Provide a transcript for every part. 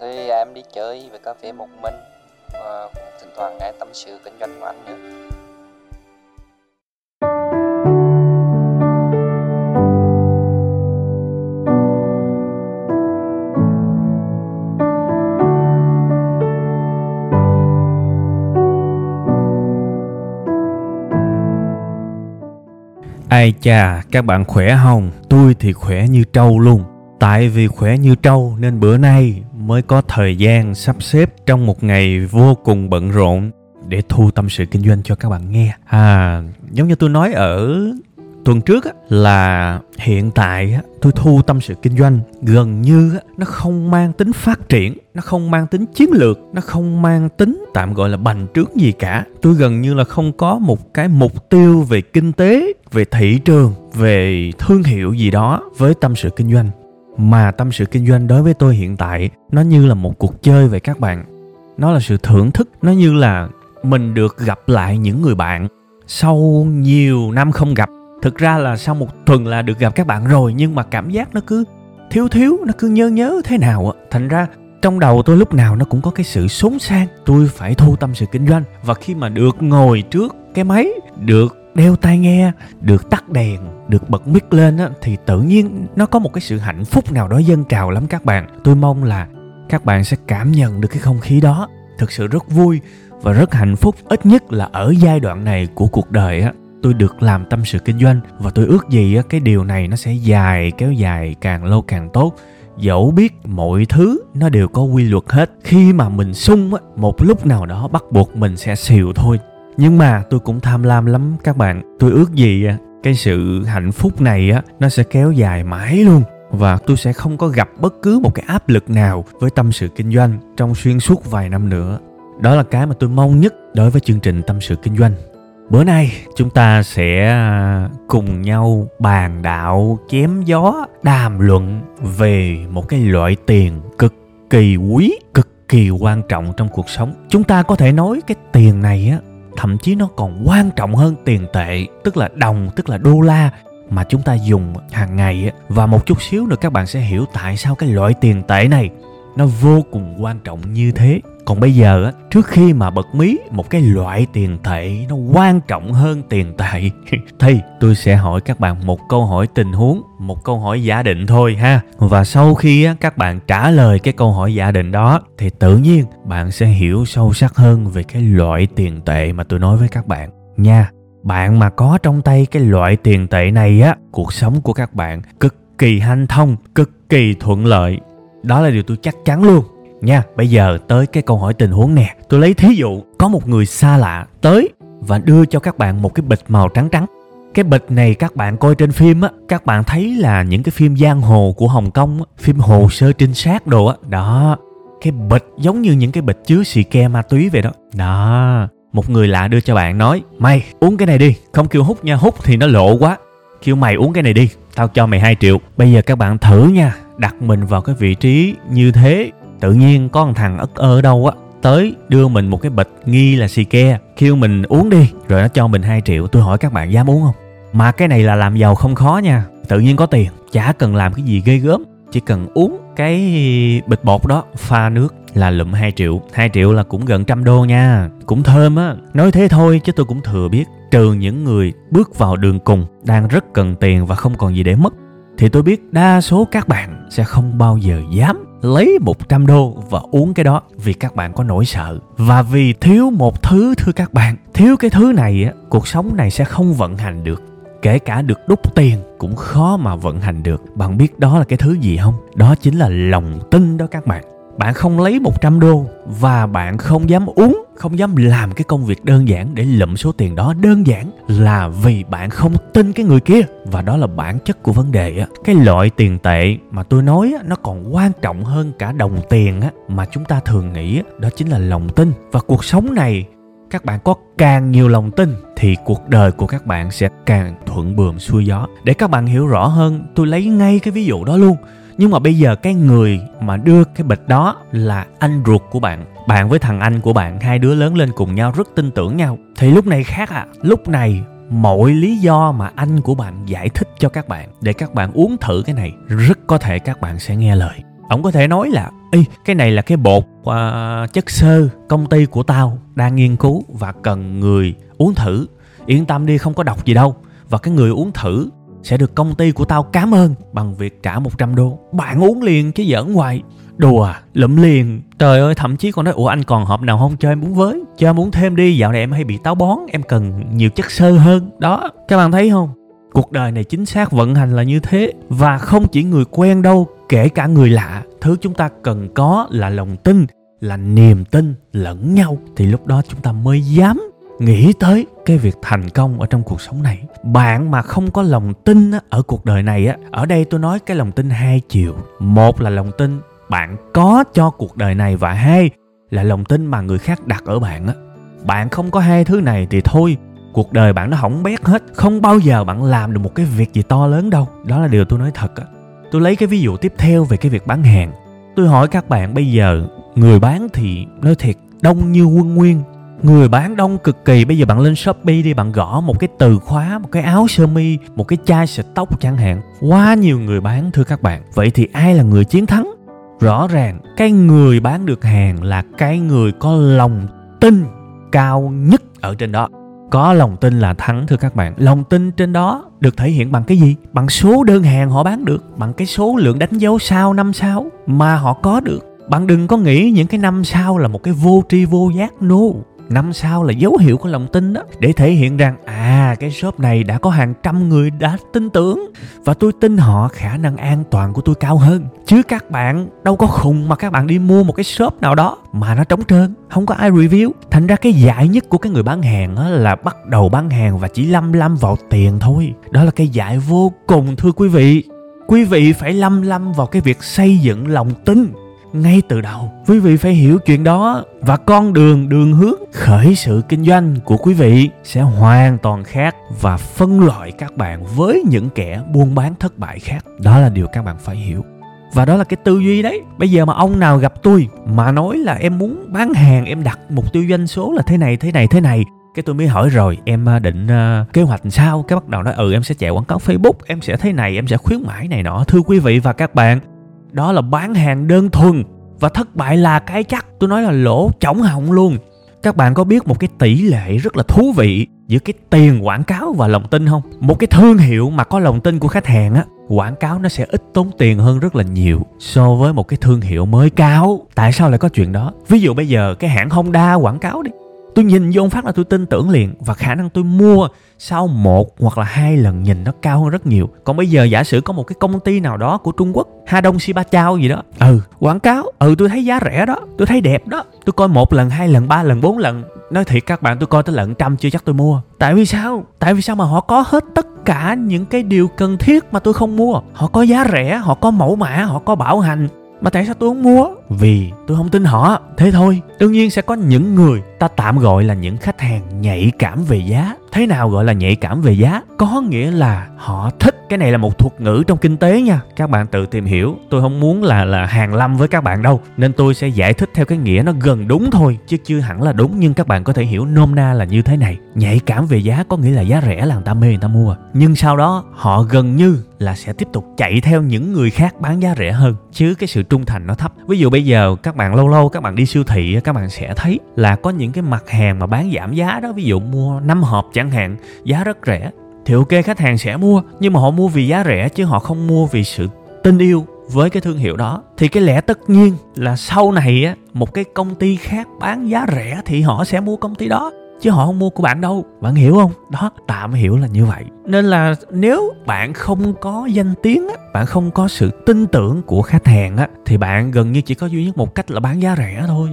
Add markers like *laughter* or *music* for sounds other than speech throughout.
Thì à, em đi chơi về cà phê một mình và cũng thỉnh thoảng nghe tâm sự kinh doanh của anh nữa. Ai chà, các bạn khỏe không? Tôi thì khỏe như trâu luôn. Tại vì khỏe như trâu nên bữa nay mới có thời gian sắp xếp trong một ngày vô cùng bận rộn để thu tâm sự kinh doanh cho các bạn nghe. À, giống như tôi nói ở tuần trước á, là hiện tại á, tôi thu tâm sự kinh doanh gần như á, nó không mang tính phát triển nó không mang tính chiến lược nó không mang tính tạm gọi là bành trướng gì cả tôi gần như là không có một cái mục tiêu về kinh tế về thị trường về thương hiệu gì đó với tâm sự kinh doanh mà tâm sự kinh doanh đối với tôi hiện tại, nó như là một cuộc chơi vậy các bạn. Nó là sự thưởng thức, nó như là mình được gặp lại những người bạn sau nhiều năm không gặp. Thực ra là sau một tuần là được gặp các bạn rồi, nhưng mà cảm giác nó cứ thiếu thiếu, nó cứ nhớ nhớ thế nào á. Thành ra, trong đầu tôi lúc nào nó cũng có cái sự xốn sang. Tôi phải thu tâm sự kinh doanh, và khi mà được ngồi trước cái máy, được đeo tai nghe, được tắt đèn, được bật mic lên á, thì tự nhiên nó có một cái sự hạnh phúc nào đó dâng trào lắm các bạn. Tôi mong là các bạn sẽ cảm nhận được cái không khí đó. Thực sự rất vui và rất hạnh phúc, ít nhất là ở giai đoạn này của cuộc đời á. Tôi được làm tâm sự kinh doanh và tôi ước gì á, cái điều này nó sẽ dài, kéo dài càng lâu càng tốt. Dẫu biết mọi thứ nó đều có quy luật hết, khi mà mình sung á, một lúc nào đó bắt buộc mình sẽ xìu thôi nhưng mà tôi cũng tham lam lắm các bạn. Tôi ước gì à, cái sự hạnh phúc này, á, nó sẽ kéo dài mãi luôn. Và tôi sẽ không có gặp bất cứ một cái áp lực nào với tâm sự kinh doanh trong xuyên suốt vài năm nữa. Đó là cái mà tôi mong nhất đối với chương trình tâm sự kinh doanh. Bữa nay, chúng ta sẽ à, cùng nhau bàn đạo, chém gió, đàm luận về một cái loại tiền cực kỳ quý, cực kỳ quan trọng trong cuộc sống. Chúng ta có thể nói cái tiền này, á thậm chí nó còn quan trọng hơn tiền tệ, tức là đồng, tức là đô la, mà chúng ta dùng hàng ngày và một chút xíu nữa các bạn sẽ hiểu tại sao cái loại tiền tệ này nó vô cùng quan trọng như thế. Còn bây giờ á trước khi mà bật mí một cái loại tiền tệ nó quan trọng hơn tiền tệ. *laughs* Thì tôi sẽ hỏi các bạn một câu hỏi tình huống một câu hỏi giả định thôi ha. Và sau khi á, các bạn trả lời cái câu hỏi giả định đó thì tự nhiên bạn sẽ hiểu sâu sắc hơn về cái loại tiền tệ mà tôi nói với các bạn. Nha bạn mà có trong tay cái loại tiền tệ này á cuộc sống của các bạn cực kỳ hanh thông cực kỳ thuận lợi đó là điều tôi chắc chắn luôn. Nha, bây giờ tới cái câu hỏi tình huống nè. Tôi lấy thí dụ, có một người xa lạ tới và đưa cho các bạn một cái bịch màu trắng trắng. Cái bịch này các bạn coi trên phim á, các bạn thấy là những cái phim giang hồ của hồng kông á, phim hồ sơ trinh sát đồ á. Đó, cái bịch giống như những cái bịch chứa xì ke ma túy vậy đó. Đó, một người lạ đưa cho bạn nói, mày, uống cái này đi. Không kêu hút nha, hút thì nó lộ quá. Kêu, mày, uống cái này đi, tao cho mày 2 triệu. Bây giờ các bạn thử nha đặt mình vào cái vị trí như thế, tự nhiên có một thằng ất ơ đâu á, tới đưa mình một cái bịch nghi là xì ke, kêu mình uống đi, rồi nó cho mình 2 triệu. Tôi hỏi các bạn dám uống không? Mà cái này là làm giàu không khó nha, tự nhiên có tiền, chả cần làm cái gì ghê gớm, chỉ cần uống cái bịch bột đó, pha nước là lụm 2 triệu. 2 triệu là cũng gần trăm đô nha, cũng thơm á. Nói thế thôi chứ tôi cũng thừa biết, trừ những người bước vào đường cùng đang rất cần tiền và không còn gì để mất thì tôi biết đa số các bạn sẽ không bao giờ dám lấy 100 đô và uống cái đó vì các bạn có nỗi sợ. Và vì thiếu một thứ thưa các bạn, thiếu cái thứ này á, cuộc sống này sẽ không vận hành được. Kể cả được đúc tiền cũng khó mà vận hành được. Bạn biết đó là cái thứ gì không? Đó chính là lòng tin đó các bạn bạn không lấy 100 đô và bạn không dám uống không dám làm cái công việc đơn giản để lụm số tiền đó. Đơn giản là vì bạn không tin cái người kia. Và đó là bản chất của vấn đề á. Cái loại tiền tệ mà tôi nói á, nó còn quan trọng hơn cả đồng tiền á mà chúng ta thường nghĩ á, đó chính là lòng tin. Và cuộc sống này các bạn có càng nhiều lòng tin thì cuộc đời của các bạn sẽ càng thuận buồm xuôi gió. Để các bạn hiểu rõ hơn tôi lấy ngay cái ví dụ đó luôn nhưng mà bây giờ cái người mà đưa cái bịch đó là anh ruột của bạn bạn với thằng anh của bạn hai đứa lớn lên cùng nhau rất tin tưởng nhau. Thì lúc này khác à lúc này mọi lý do mà anh của bạn giải thích cho các bạn để các bạn uống thử cái này rất có thể các bạn sẽ nghe lời. Ông có thể nói là Ê, cái này là cái bột uh, chất xơ công ty của tao đang nghiên cứu và cần người uống thử. Yên tâm đi không có độc gì đâu. Và cái người uống thử sẽ được công ty của tao cảm ơn bằng việc trả 100 đô. Bạn uống liền chứ giỡn hoài. Đùa à, lụm liền. Trời ơi, thậm chí còn nói, ủa anh còn hộp nào không cho em uống với? Cho em uống thêm đi, dạo này em hay bị táo bón, em cần nhiều chất xơ hơn. Đó, các bạn thấy không? Cuộc đời này chính xác vận hành là như thế. Và không chỉ người quen đâu, kể cả người lạ. Thứ chúng ta cần có là lòng tin, là niềm tin lẫn nhau. Thì lúc đó chúng ta mới dám nghĩ tới cái việc thành công ở trong cuộc sống này. Bạn mà không có lòng tin ở cuộc đời này á, ở đây tôi nói cái lòng tin hai chiều. Một là lòng tin bạn có cho cuộc đời này và hai là lòng tin mà người khác đặt ở bạn á. Bạn không có hai thứ này thì thôi, cuộc đời bạn nó hỏng bét hết. Không bao giờ bạn làm được một cái việc gì to lớn đâu. Đó là điều tôi nói thật á. Tôi lấy cái ví dụ tiếp theo về cái việc bán hàng. Tôi hỏi các bạn bây giờ, người bán thì nói thiệt, đông như quân nguyên người bán đông cực kỳ, bây giờ bạn lên shopee đi, bạn gõ một cái từ khóa, một cái áo sơ mi, một cái chai xịt tóc chẳng hạn. Quá nhiều người bán, thưa các bạn. Vậy thì ai là người chiến thắng? Rõ ràng, cái người bán được hàng là cái người có lòng tin cao nhất ở trên đó. Có lòng tin là thắng, thưa các bạn. Lòng tin trên đó được thể hiện bằng cái gì? Bằng số đơn hàng họ bán được, bằng cái số lượng đánh dấu sao năm sao mà họ có được. Bạn đừng có nghĩ những cái năm sao là một cái vô tri vô giác, no năm sao là dấu hiệu của lòng tin đó, để thể hiện rằng à cái shop này đã có hàng trăm người đã tin tưởng. Và tôi tin họ, khả năng an toàn của tôi cao hơn. Chứ các bạn đâu có khùng mà các bạn đi mua một cái shop nào đó mà nó trống trơn, không có ai review. Thành ra cái dại nhất của cái người bán hàng đó là bắt đầu bán hàng và chỉ lâm lâm vào tiền thôi. Đó là cái dại vô cùng, thưa quý vị. Quý vị phải lâm lâm vào cái việc xây dựng lòng tin ngay từ đầu quý vị phải hiểu chuyện đó và con đường đường hướng khởi sự kinh doanh của quý vị sẽ hoàn toàn khác và phân loại các bạn với những kẻ buôn bán thất bại khác. Đó là điều các bạn phải hiểu. Và đó là cái tư duy đấy. Bây giờ mà ông nào gặp tôi mà nói là em muốn bán hàng em đặt mục tiêu doanh số là thế này thế này thế này cái tôi mới hỏi rồi em à, định uh, kế hoạch sao? Cái bắt đầu nói ừ em sẽ chạy quảng cáo facebook em sẽ thế này em sẽ khuyến mãi này nọ. Thưa quý vị và các bạn đó là bán hàng đơn thuần và thất bại là cái chắc. Tôi nói là lỗ chỏng họng luôn. Các bạn có biết một cái tỷ lệ rất là thú vị giữa cái tiền quảng cáo và lòng tin không? Một cái thương hiệu mà có lòng tin của khách hàng á, quảng cáo nó sẽ ít tốn tiền hơn rất là nhiều so với một cái thương hiệu mới cao tại sao lại có chuyện đó? Ví dụ bây giờ cái hãng honda quảng cáo đi tôi nhìn vô phát là tôi tin tưởng liền, và khả năng tôi mua sau một hoặc là hai lần nhìn nó cao hơn rất nhiều. Còn bây giờ giả sử có một cái công ty nào đó của trung quốc, ha đông si ba chao gì đó ừ quảng cáo ừ tôi thấy giá rẻ đó, tôi thấy đẹp đó, tôi coi một lần, hai lần, ba lần, bốn lần, nói thiệt các bạn, tôi coi tới lận trăm chưa chắc tôi mua. Tại vì sao? Tại vì sao mà họ có hết tất cả những cái điều cần thiết mà tôi không mua? Họ có giá rẻ, họ có mẫu mã, họ có bảo hành, mà tại sao tôi không mua? Vì tôi không tin họ. Thế thôi. Đương nhiên sẽ có những người ta tạm gọi là những khách hàng nhạy cảm về giá. Thế nào gọi là nhạy cảm về giá? Có nghĩa là họ thích. Cái này là một thuật ngữ trong kinh tế nha. Các bạn tự tìm hiểu. Tôi không muốn là là hàng lâm với các bạn đâu. Nên tôi sẽ giải thích theo cái nghĩa nó gần đúng thôi, chứ chưa hẳn là đúng. Nhưng các bạn có thể hiểu nôm na là như thế này. Nhạy cảm về giá có nghĩa là giá rẻ là người ta mê, người ta mua. Nhưng sau đó, họ gần như là sẽ tiếp tục chạy theo những người khác bán giá rẻ hơn. Chứ cái sự trung thành nó thấp. Ví dụ bây giờ các bạn lâu lâu các bạn đi siêu thị các bạn sẽ thấy là có những cái mặt hàng mà bán giảm giá đó, ví dụ mua 5 hộp chẳng hạn, giá rất rẻ, thì ok, khách hàng sẽ mua, nhưng mà họ mua vì giá rẻ chứ họ không mua vì sự tin yêu với cái thương hiệu đó. Thì cái lẽ tất nhiên là sau này á, một cái công ty khác bán giá rẻ thì họ sẽ mua công ty đó, chứ họ không mua của bạn đâu. Bạn hiểu không? Đó tạm hiểu là như vậy. Nên là nếu bạn không có danh tiếng á, bạn không có sự tin tưởng của khách hàng á, thì bạn gần như chỉ có duy nhất một cách là bán giá rẻ thôi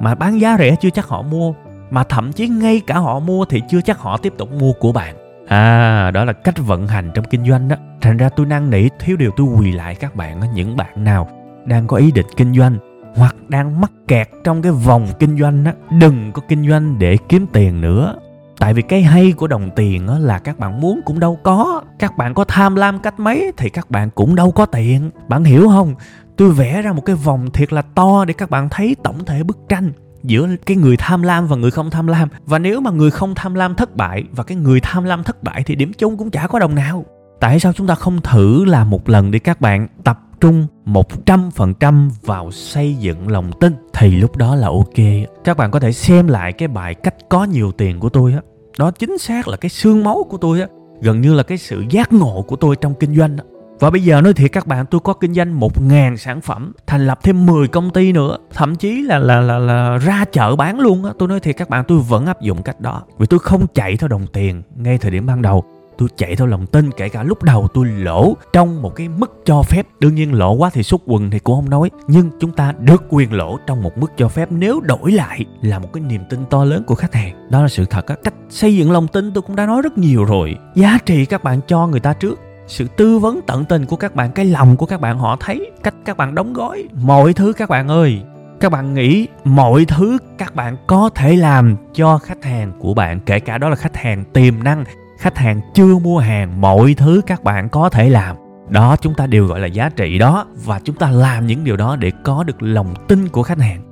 mà bán giá rẻ chưa chắc họ mua mà thậm chí ngay cả họ mua thì chưa chắc họ tiếp tục mua của bạn. À đó là cách vận hành trong kinh doanh đó. Thành ra tôi năn nỉ thiếu điều tôi quỳ lại các bạn những bạn nào đang có ý định kinh doanh hoặc đang mắc kẹt trong cái vòng kinh doanh đó, đừng có kinh doanh để kiếm tiền nữa. Tại vì cái hay của đồng tiền là các bạn muốn cũng đâu có. Các bạn có tham lam cách mấy thì các bạn cũng đâu có tiền. Bạn hiểu không? Tôi vẽ ra một cái vòng thiệt là to để các bạn thấy tổng thể bức tranh giữa cái người tham lam và người không tham lam và nếu mà người không tham lam thất bại và cái người tham lam thất bại thì điểm chung cũng chả có đồng nào tại sao chúng ta không thử làm một lần để các bạn tập trung 100% vào xây dựng lòng tin thì lúc đó là ok. Các bạn có thể xem lại cái bài cách có nhiều tiền của tôi á. Đó chính xác là cái xương máu của tôi á. Gần như là cái sự giác ngộ của tôi trong kinh doanh á. Và bây giờ nói thiệt các bạn tôi có kinh doanh 1.000 sản phẩm Thành lập thêm 10 công ty nữa Thậm chí là là là, là ra chợ bán luôn á. Tôi nói thiệt các bạn tôi vẫn áp dụng cách đó. Vì tôi không chạy theo đồng tiền ngay thời điểm ban đầu tôi chạy theo lòng tin kể cả lúc đầu tôi lỗ trong một cái mức cho phép. Đương nhiên lỗ quá thì xúc quần thì cũng không nói nhưng chúng ta được quyền lỗ trong một mức cho phép nếu đổi lại là một cái niềm tin to lớn của khách hàng. Đó là sự thật á. Cách xây dựng lòng tin tôi cũng đã nói rất nhiều rồi. Giá trị các bạn cho người ta trước sự tư vấn tận tình của các bạn, cái lòng của các bạn, họ thấy cách các bạn đóng gói mọi thứ các bạn ơi. Các bạn nghĩ mọi thứ các bạn có thể làm cho khách hàng của bạn, kể cả đó là khách hàng tiềm năng, khách hàng chưa mua hàng, mọi thứ các bạn có thể làm. Đó, chúng ta đều gọi là giá trị đó, và chúng ta làm những điều đó để có được lòng tin của khách hàng.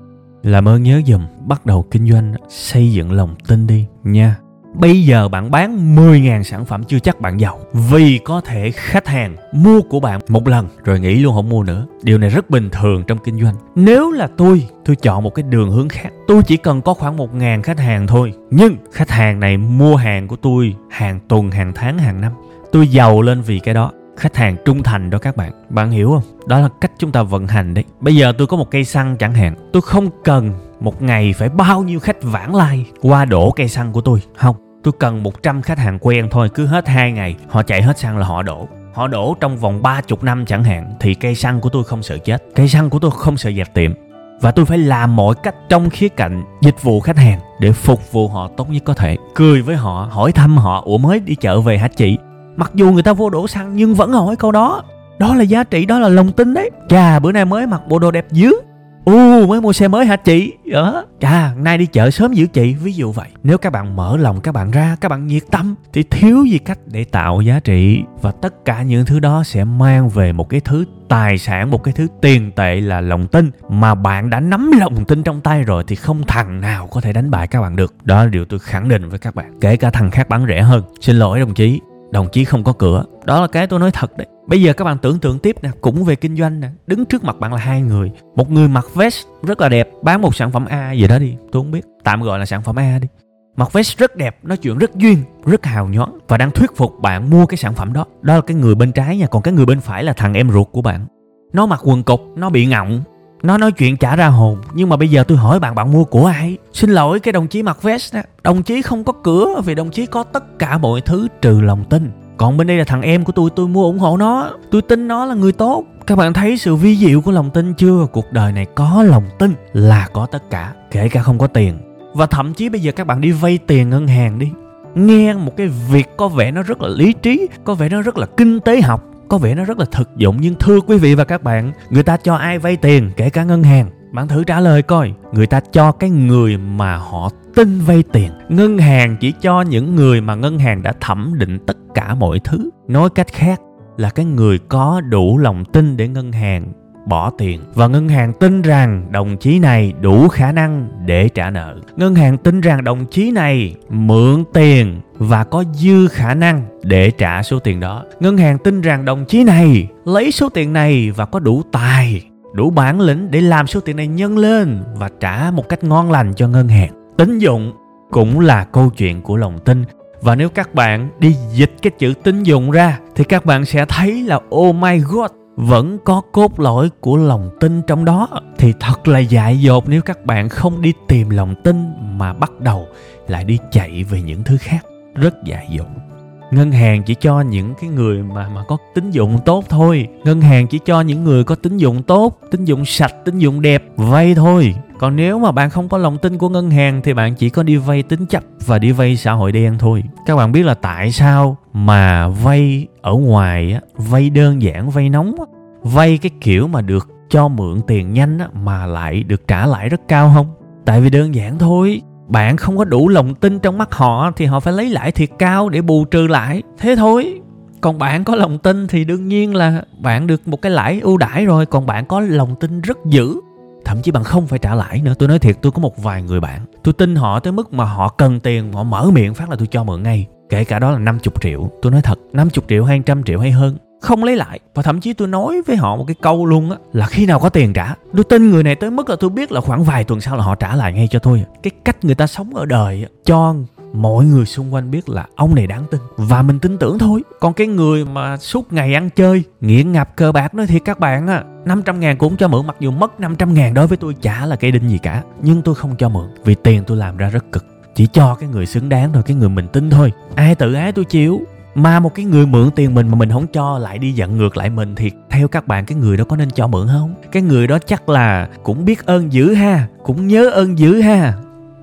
Làm ơn nhớ dùm, bắt đầu kinh doanh, xây dựng lòng tin đi nha. Bây giờ bạn bán 10.000 sản phẩm chưa chắc bạn giàu. Vì có thể khách hàng mua của bạn một lần rồi nghĩ luôn không mua nữa. Điều này rất bình thường trong kinh doanh. Nếu là tôi, tôi chọn một cái đường hướng khác. Tôi chỉ cần có khoảng 1.000 khách hàng thôi. Nhưng khách hàng này mua hàng của tôi hàng tuần, hàng tháng, hàng năm. Tôi giàu lên vì cái đó. Khách hàng trung thành đó các bạn. Bạn hiểu không? Đó là cách chúng ta vận hành đấy. Bây giờ tôi có một cây xăng chẳng hạn. Tôi không cần một ngày phải bao nhiêu khách vãng lai qua đổ cây xăng của tôi. Không tôi cần 100 khách hàng quen thôi, cứ hết hai ngày, họ chạy hết xăng là họ đổ. Họ đổ trong vòng ba chục năm chẳng hạn, thì cây xăng của tôi không sợ chết. Cây xăng của tôi không sợ dẹp tiệm. Và tôi phải làm mọi cách trong khía cạnh dịch vụ khách hàng để phục vụ họ tốt nhất có thể. Cười với họ, hỏi thăm họ, ủa mới đi chợ về hả chị? Mặc dù người ta vô đổ xăng nhưng vẫn hỏi câu đó. Đó là giá trị, đó là lòng tin đấy. Chà, bữa nay mới mặc bộ đồ đẹp dữ u, mới mua xe mới hả chị? Ờ, đó à nay đi chợ sớm giữ chị. Ví dụ vậy, nếu các bạn mở lòng các bạn ra, các bạn nhiệt tâm, thì thiếu gì cách để tạo giá trị. Và tất cả những thứ đó sẽ mang về một cái thứ tài sản, một cái thứ tiền tệ là lòng tin. Mà bạn đã nắm lòng tin trong tay rồi thì không thằng nào có thể đánh bại các bạn được. Đó là điều tôi khẳng định với các bạn. Kể cả thằng khác bán rẻ hơn. Xin lỗi đồng chí đồng chí không có cửa. Đó là cái tôi nói thật đấy. Bây giờ các bạn tưởng tượng tiếp nè, cũng về kinh doanh nè, đứng trước mặt bạn là hai người. Một người mặc vest rất là đẹp, bán một sản phẩm a gì đó đi, tôi không biết. Tạm gọi là sản phẩm a đi. Mặc vest rất đẹp, nói chuyện rất duyên, rất hào nhoáng và đang thuyết phục bạn mua cái sản phẩm đó. Đó là cái người bên trái nha, còn cái người bên phải là thằng em ruột của bạn. Nó mặc quần cục, nó bị ngọng nó nói chuyện trả ra hồn, nhưng mà bây giờ tôi hỏi bạn bạn mua của ai? Xin lỗi, cái đồng chí mặc vest đó đồng chí không có cửa, vì đồng chí có tất cả mọi thứ trừ lòng tin. Còn bên đây là thằng em của tôi tôi mua ủng hộ nó. Tôi tin nó là người tốt. Các bạn thấy sự vi diệu của lòng tin chưa? Cuộc đời này có lòng tin là có tất cả, kể cả không có tiền. Và thậm chí bây giờ các bạn đi vay tiền ngân hàng đi. Nghe một cái việc có vẻ nó rất là lý trí, có vẻ nó rất là kinh tế học có vẻ nó rất là thực dụng, nhưng thưa quý vị và các bạn, người ta cho ai vay tiền, kể cả ngân hàng? Bạn thử trả lời coi. Người ta cho cái người mà họ tin vay tiền. Ngân hàng chỉ cho những người mà ngân hàng đã thẩm định tất cả mọi thứ. Nói cách khác là cái người có đủ lòng tin để ngân hàng bỏ tiền. Và ngân hàng tin rằng đồng chí này đủ khả năng để trả nợ. Ngân hàng tin rằng đồng chí này mượn tiền và có dư khả năng để trả số tiền đó. Ngân hàng tin rằng đồng chí này lấy số tiền này và có đủ tài, đủ bản lĩnh để làm số tiền này nhân lên và trả một cách ngon lành cho ngân hàng. Tín dụng cũng là câu chuyện của lòng tin. Và nếu các bạn đi dịch cái chữ tín dụng ra, thì các bạn sẽ thấy là oh my god vẫn có cốt lõi của lòng tin trong đó. Thì thật là dại dột nếu các bạn không đi tìm lòng tin mà bắt đầu lại đi chạy về những thứ khác. Rất dại dột ngân hàng chỉ cho những cái người mà mà có tín dụng tốt thôi. Ngân hàng chỉ cho những người có tín dụng tốt tín dụng sạch tín dụng đẹp vay thôi. Còn nếu mà bạn không có lòng tin của ngân hàng thì bạn chỉ có đi vay tín chấp và đi vay xã hội đen thôi. Các bạn biết là tại sao mà vay ở ngoài á vay đơn giản vay nóng á, vay cái kiểu mà được cho mượn tiền nhanh á, mà lại được trả lãi rất cao không? Tại vì đơn giản thôi bạn không có đủ lòng tin trong mắt họ thì họ phải lấy lãi thiệt cao để bù trừ lại thế thôi. Còn bạn có lòng tin thì đương nhiên là bạn được một cái lãi ưu đãi rồi, còn bạn có lòng tin rất dữ. Thậm chí bạn không phải trả lãi nữa. Tôi nói thiệt, tôi có một vài người bạn, tôi tin họ tới mức mà họ cần tiền, họ mở miệng phát là tôi cho mượn ngay. Kể cả đó là 50 triệu. Tôi nói thật 50 triệu hay trăm triệu hay hơn không lấy lại. Và thậm chí tôi nói với họ một cái câu luôn á, là khi nào có tiền trả. Tôi tin người này tới mức là tôi biết là khoảng vài tuần sau là họ trả lại ngay cho tôi. Cái cách người ta sống ở đời cho mọi người xung quanh biết là ông này đáng tin. Và mình tin tưởng thôi. Còn cái người mà suốt ngày ăn chơi, nghiện ngập cờ bạc nói thiệt các bạn á 500 ngàn cũng cho mượn, mặc dù mất 500 ngàn đối với tôi chả là cây đinh gì cả. Nhưng tôi không cho mượn, vì tiền tôi làm ra rất cực. Chỉ cho cái người xứng đáng thôi, cái người mình tin thôi. Ai tự ái tôi chịu mà một cái người mượn tiền mình mà mình không cho lại đi giận ngược lại mình thì theo các bạn, cái người đó có nên cho mượn không? Cái người đó chắc là cũng biết ơn dữ ha, cũng nhớ ơn dữ ha.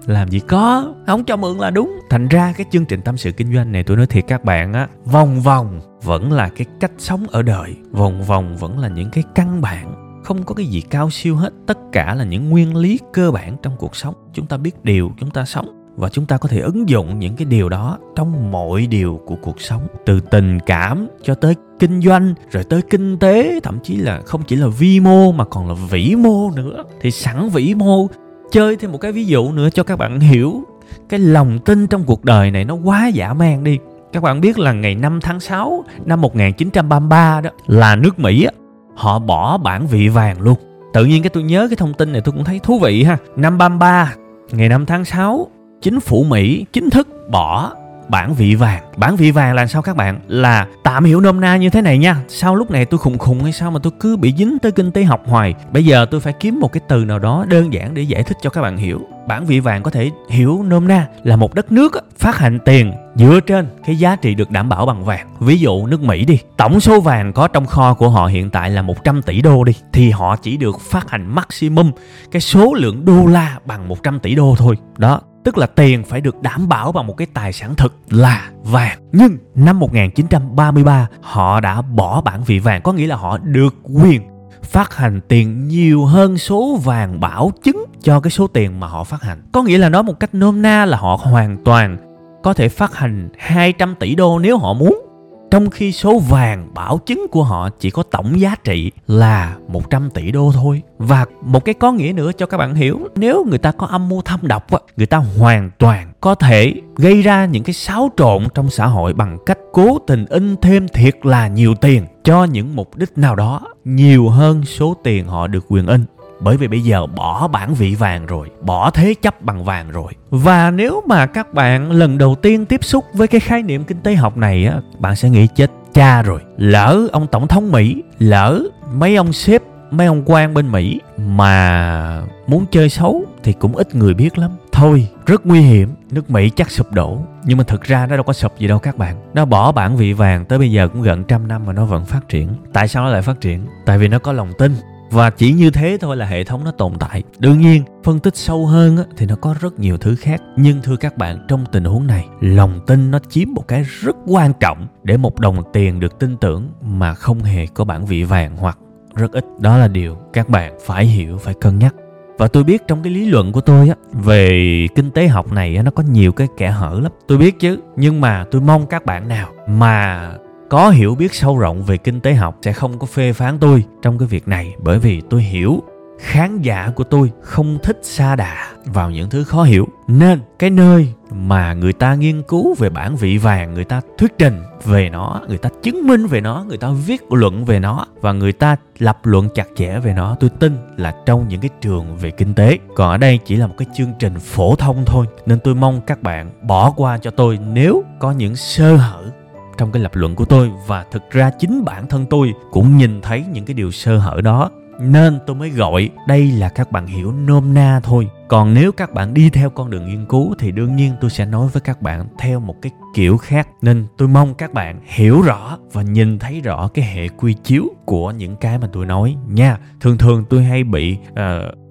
Làm gì có, không cho mượn là đúng. Thành ra cái chương trình tâm sự kinh doanh này, tôi nói thiệt các bạn á, vòng vòng vẫn là cái cách sống ở đời, vòng vòng vẫn là những cái căn bản. Không có cái gì cao siêu hết, tất cả là những nguyên lý cơ bản trong cuộc sống. Chúng ta biết điều, chúng ta sống và chúng ta có thể ứng dụng những cái điều đó trong mọi điều của cuộc sống từ tình cảm cho tới kinh doanh rồi tới kinh tế thậm chí là không chỉ là vi mô mà còn là vĩ mô nữa thì sẵn vĩ mô chơi thêm một cái ví dụ nữa cho các bạn hiểu cái lòng tin trong cuộc đời này nó quá dã man đi các bạn biết là ngày 5 tháng 6 năm 1933 đó là nước Mỹ á, họ bỏ bản vị vàng luôn. Tự nhiên cái tôi nhớ cái thông tin này tôi cũng thấy thú vị ha. Năm 33 ngày 5 tháng 6 chính phủ Mỹ chính thức bỏ bản vị vàng. Bản vị vàng là sao các bạn? Là tạm hiểu nôm na như thế này nha. Sao lúc này tôi khùng khùng hay sao mà tôi cứ bị dính tới kinh tế học hoài. Bây giờ tôi phải kiếm một cái từ nào đó đơn giản để giải thích cho các bạn hiểu. Bản vị vàng có thể hiểu nôm na là một đất nước phát hành tiền dựa trên cái giá trị được đảm bảo bằng vàng. Ví dụ nước Mỹ đi, tổng số vàng có trong kho của họ hiện tại là 100 tỷ đô đi, thì họ chỉ được phát hành maximum cái số lượng đô la bằng 100 tỷ đô thôi. Đó tức là tiền phải được đảm bảo bằng một cái tài sản thực là vàng. Nhưng năm 1933 họ đã bỏ bản vị vàng có nghĩa là họ được quyền phát hành tiền nhiều hơn số vàng bảo chứng cho cái số tiền mà họ phát hành. Có nghĩa là nói một cách nôm na là họ hoàn toàn có thể phát hành 200 tỷ đô nếu họ muốn trong khi số vàng bảo chứng của họ chỉ có tổng giá trị là 100 tỷ đô thôi. Và một cái có nghĩa nữa cho các bạn hiểu, nếu người ta có âm mưu thâm độc, người ta hoàn toàn có thể gây ra những cái xáo trộn trong xã hội bằng cách cố tình in thêm thiệt là nhiều tiền cho những mục đích nào đó nhiều hơn số tiền họ được quyền in bởi vì bây giờ bỏ bản vị vàng rồi, bỏ thế chấp bằng vàng rồi. Và nếu mà các bạn lần đầu tiên tiếp xúc với cái khái niệm kinh tế học này á, bạn sẽ nghĩ chết cha rồi. Lỡ ông tổng thống mỹ, lỡ mấy ông sếp, mấy ông quan bên mỹ mà muốn chơi xấu thì cũng ít người biết lắm. Thôi, rất nguy hiểm, nước mỹ chắc sụp đổ. Nhưng mà thực ra nó đâu có sụp gì đâu các bạn. Nó bỏ bản vị vàng tới bây giờ cũng gần trăm năm mà nó vẫn phát triển. Tại sao nó lại phát triển? Tại vì nó có lòng tin và chỉ như thế thôi là hệ thống nó tồn tại. Đương nhiên phân tích sâu hơn á, thì nó có rất nhiều thứ khác. Nhưng thưa các bạn trong tình huống này lòng tin nó chiếm một cái rất quan trọng để một đồng tiền được tin tưởng mà không hề có bản vị vàng hoặc rất ít. Đó là điều các bạn phải hiểu phải cân nhắc. Và tôi biết trong cái lý luận của tôi á về kinh tế học này á, nó có nhiều cái kẽ hở lắm. Tôi biết chứ nhưng mà tôi mong các bạn nào mà có hiểu biết sâu rộng về kinh tế học sẽ không có phê phán tôi trong cái việc này, bởi vì tôi hiểu khán giả của tôi không thích xa đà vào những thứ khó hiểu. Nên cái nơi mà người ta nghiên cứu về bản vị vàng, người ta thuyết trình về nó, người ta chứng minh về nó, người ta viết luận về nó và người ta lập luận chặt chẽ về nó, tôi tin là trong những cái trường về kinh tế. Còn ở đây chỉ là một cái chương trình phổ thông thôi, nên tôi mong các bạn bỏ qua cho tôi nếu có những sơ hở trong cái lập luận của tôi. Và thực ra chính bản thân tôi cũng nhìn thấy những cái điều sơ hở đó nên tôi mới gọi đây là các bạn hiểu nôm na thôi. Còn nếu các bạn đi theo con đường nghiên cứu thì đương nhiên tôi sẽ nói với các bạn theo một cái kiểu khác. Nên tôi mong các bạn hiểu rõ và nhìn thấy rõ cái hệ quy chiếu của những cái mà tôi nói nha. Thường thường tôi hay bị uh,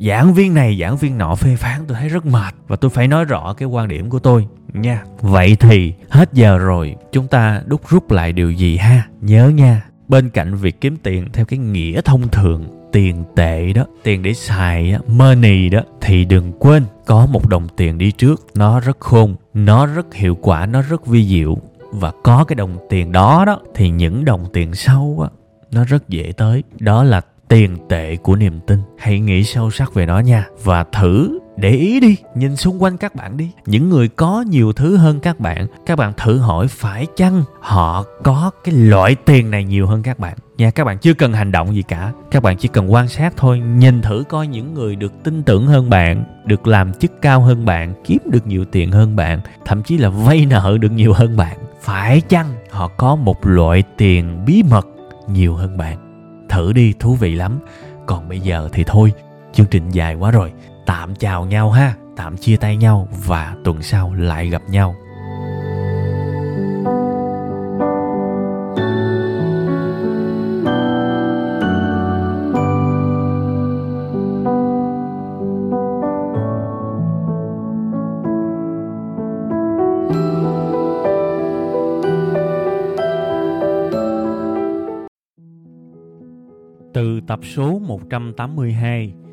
giảng viên này giảng viên nọ phê phán tôi thấy rất mệt và tôi phải nói rõ cái quan điểm của tôi nha. Vậy thì hết giờ rồi chúng ta đúc rút lại điều gì ha? Nhớ nha bên cạnh việc kiếm tiền theo cái nghĩa thông thường, tiền tệ đó, tiền để xài á, money đó, thì đừng quên có một đồng tiền đi trước. Nó rất khôn, nó rất hiệu quả, nó rất vi diệu. Và có cái đồng tiền đó đó, thì những đồng tiền sau á, nó rất dễ tới. Đó là tiền tệ của niềm tin. Hãy nghĩ sâu sắc về nó nha. Và thử để ý đi, nhìn xung quanh các bạn đi. Những người có nhiều thứ hơn các bạn các bạn thử hỏi phải chăng họ có cái loại tiền này nhiều hơn các bạn? Nha, các bạn chưa cần hành động gì cả. Các bạn chỉ cần quan sát thôi, nhìn thử coi những người được tin tưởng hơn bạn, được làm chức cao hơn bạn, kiếm được nhiều tiền hơn bạn, thậm chí là vay nợ được nhiều hơn bạn. Phải chăng họ có một loại tiền bí mật nhiều hơn bạn? Thử đi, thú vị lắm. Còn bây giờ thì thôi, chương trình dài quá rồi tạm chào nhau ha tạm chia tay nhau và tuần sau lại gặp nhau. Từ tập số 182,